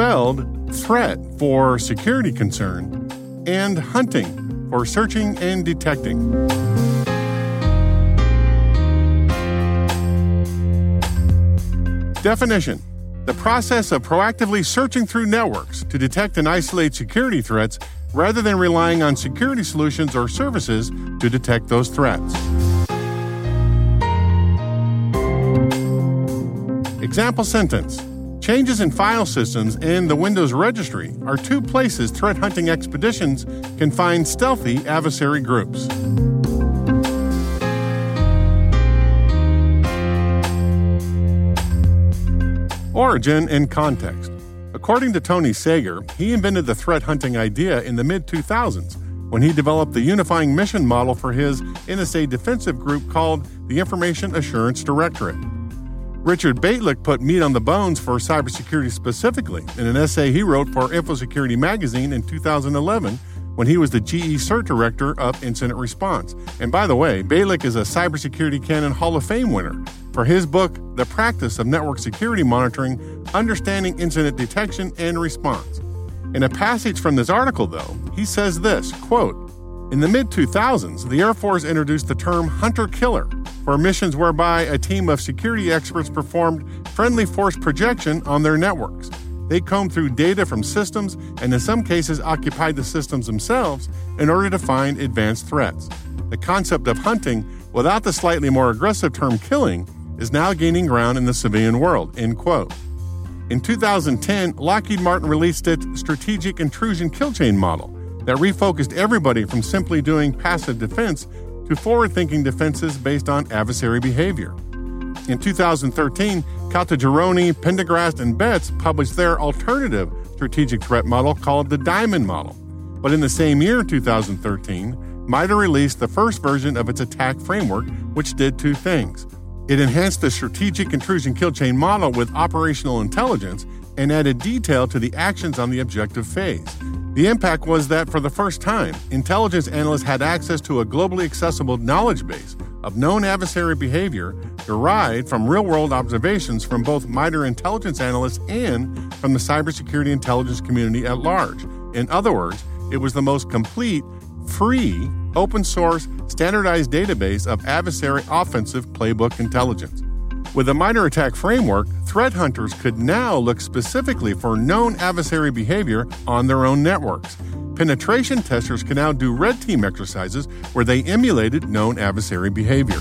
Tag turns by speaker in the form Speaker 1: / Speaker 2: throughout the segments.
Speaker 1: Spelled threat for security concern and hunting for searching and detecting. Definition The process of proactively searching through networks to detect and isolate security threats rather than relying on security solutions or services to detect those threats. Example sentence Changes in file systems and the Windows registry are two places threat hunting expeditions can find stealthy adversary groups. Origin and context. According to Tony Sager, he invented the threat hunting idea in the mid 2000s when he developed the unifying mission model for his NSA defensive group called the Information Assurance Directorate. Richard Bejtlich put meat on the bones for cybersecurity specifically in an essay he wrote for InfoSecurity magazine in 2011 when he was the GE CERT Director of Incident Response. And by the way, Bejtlich is a Cybersecurity Canon Hall of Fame winner for his book, The Practice of Network Security Monitoring Understanding Incident Detection and Response. In a passage from this article, though, he says this quote, In the mid 2000s, the Air Force introduced the term hunter killer for missions whereby a team of security experts performed friendly force projection on their networks. They combed through data from systems and, in some cases, occupied the systems themselves in order to find advanced threats. The concept of hunting, without the slightly more aggressive term killing, is now gaining ground in the civilian world. End quote. In 2010, Lockheed Martin released its Strategic Intrusion Kill Chain model that refocused everybody from simply doing passive defense to forward thinking defenses based on adversary behavior. In 2013, Caltagirone, Pendergast, and Betz published their alternative strategic threat model called the Diamond Model. But in the same year, 2013, MITRE released the first version of its ATT&CK framework, which did two things. It enhanced the strategic intrusion kill chain model with operational intelligence and added detail to the actions on the objective phase. The impact was that for the first time, intelligence analysts had access to a globally accessible knowledge base of known adversary behavior derived from real world observations from both MITRE intelligence analysts and from the cybersecurity intelligence community at large. In other words, it was the most complete, free, open source, standardized database of adversary offensive playbook intelligence. With the MITRE ATT&CK framework, threat hunters could now look specifically for known adversary behavior on their own networks. Penetration testers can now do red team exercises where they emulated known adversary behavior.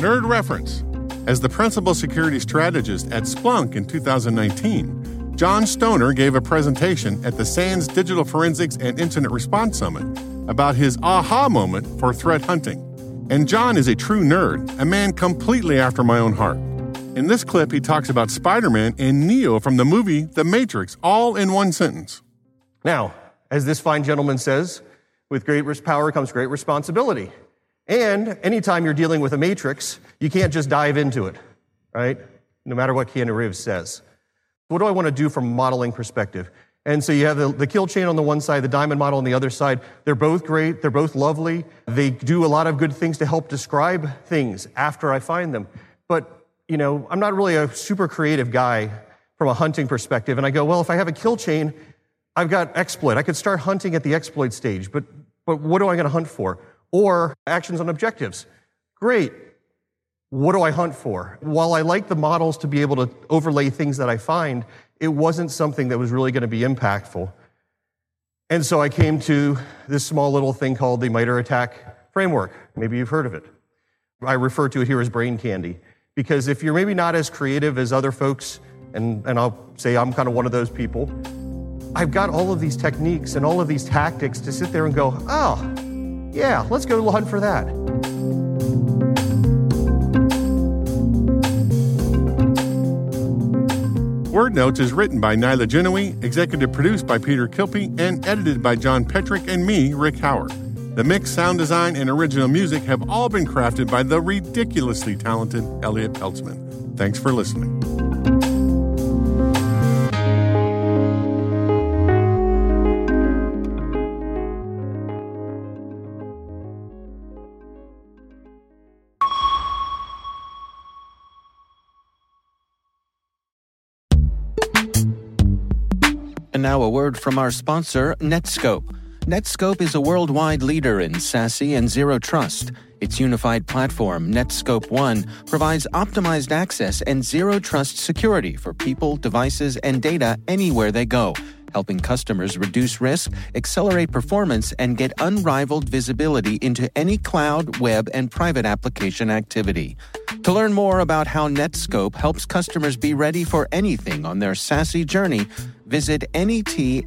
Speaker 1: Nerd reference. As the principal security strategist at Splunk in 2019, John Stoner gave a presentation at the SANS Digital Forensics and Incident Response Summit about his aha moment for threat hunting. And John is a true nerd, a man completely after my own heart. In this clip, he talks about Spider Man and Neo from the movie The Matrix, all in one sentence.
Speaker 2: Now, as this fine gentleman says, with great power comes great responsibility. And anytime you're dealing with a matrix, you can't just dive into it, right? No matter what Keanu Reeves says. What do I want to do from a modeling perspective? And so you have the, the, kill chain on the one side, the diamond model on the other side. They're both great. They're both lovely. They do a lot of good things to help describe things after I find them. But, you know, I'm not really a super creative guy from a hunting perspective. And I go, well, if I have a kill chain, I've got exploit. I could start hunting at the exploit stage, but, but what am I going to hunt for? Or actions on objectives. Great. What do I hunt for? While I like the models to be able to overlay things that I find, it wasn't something that was really going to be impactful. And so I came to this small little thing called the MITRE ATT&CK framework. Maybe you've heard of it. I refer to it here as brain candy. Because if you're maybe not as creative as other folks, and, and I'll say I'm kind of one of those people, I've got all of these techniques and all of these tactics to sit there and go, oh, yeah, let's go hunt for that.
Speaker 1: Word Notes is written by Nyla Genowie, executive produced by Peter Kilpe, and edited by John Petrick and me, Rick Howard. The mix, sound design, and original music have all been crafted by the ridiculously talented Elliot Peltzman. Thanks for listening.
Speaker 3: And now a word from our sponsor, Netskope. Netskope is a worldwide leader in SASE and Zero Trust. Its unified platform, Netskope One, provides optimized access and zero trust security for people, devices, and data anywhere they go, helping customers reduce risk, accelerate performance, and get unrivaled visibility into any cloud, web, and private application activity. To learn more about how Netskope helps customers be ready for anything on their SASE journey, visit netskope.com.